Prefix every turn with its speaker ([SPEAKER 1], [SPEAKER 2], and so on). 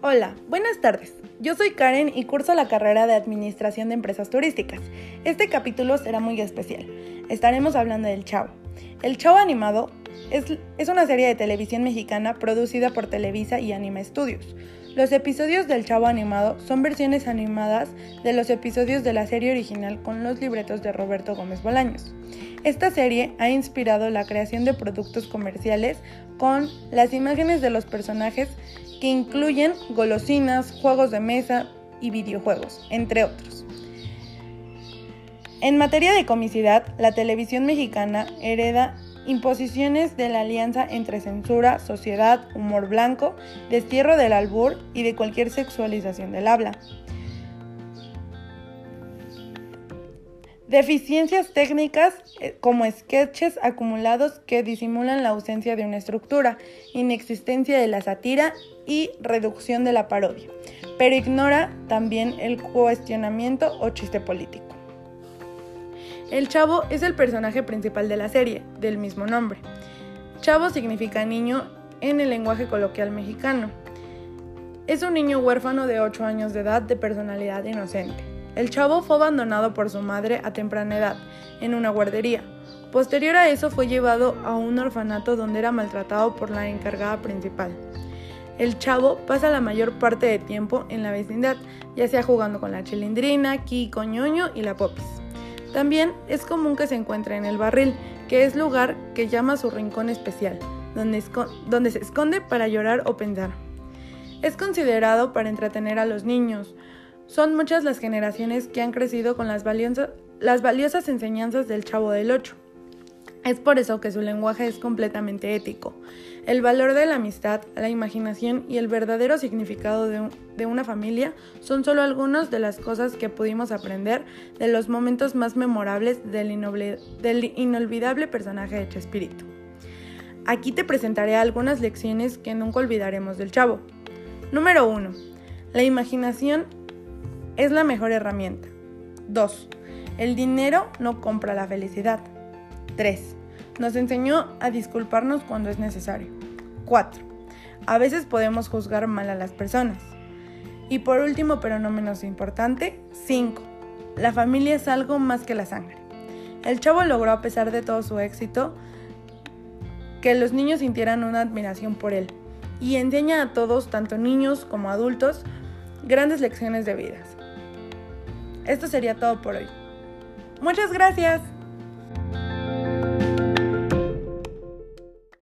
[SPEAKER 1] Hola, buenas tardes. Yo soy Karen y curso la carrera de Administración de Empresas Turísticas. Este capítulo será muy especial. Estaremos hablando del Chavo. El Chavo Animado es, una serie de televisión mexicana producida por Televisa y Anima Studios. Los episodios del Chavo Animado son versiones animadas de los episodios de la serie original con los libretos de Roberto Gómez Bolaños. Esta serie ha inspirado la creación de productos comerciales con las imágenes de los personajes que incluyen golosinas, juegos de mesa y videojuegos, entre otros. En materia de comicidad, la televisión mexicana hereda imposiciones de la alianza entre censura, sociedad, humor blanco, destierro del albur y de cualquier sexualización del habla. Deficiencias técnicas eh, como sketches acumulados que disimulan la ausencia de una estructura, inexistencia de la sátira y reducción de la parodia, pero ignora también el cuestionamiento o chiste político. El chavo es el personaje principal de la serie, del mismo nombre. Chavo significa niño en el lenguaje coloquial mexicano. Es un niño huérfano de 8 años de edad de personalidad inocente. El chavo fue abandonado por su madre a temprana edad, en una guardería. Posterior a eso fue llevado a un orfanato donde era maltratado por la encargada principal. El chavo pasa la mayor parte de tiempo en la vecindad, ya sea jugando con la chilindrina, Kiko, ñoño y la popis. También es común que se encuentre en el barril, que es lugar que llama su rincón especial, donde, donde se esconde para llorar o pensar. Es considerado para entretener a los niños. Son muchas las generaciones que han crecido con las, las valiosas enseñanzas del Chavo del Ocho. Es por eso que su lenguaje es completamente ético. El valor de la amistad, la imaginación y el verdadero significado de, una familia son solo algunas de las cosas que pudimos aprender de los momentos más memorables del, inolvidable personaje de Chespirito. Aquí te presentaré algunas lecciones que nunca olvidaremos del chavo. Número 1. La imaginación es la mejor herramienta. 2. El dinero no compra la felicidad. 3. Nos enseñó a disculparnos cuando es necesario. 4. A veces podemos juzgar mal a las personas. Y por último, pero no menos importante, 5. La familia es algo más que la sangre. El chavo logró, a pesar de todo su éxito, que los niños sintieran una admiración por él y enseña a todos, tanto niños como adultos, grandes lecciones de vida. Esto sería todo por hoy. Muchas gracias.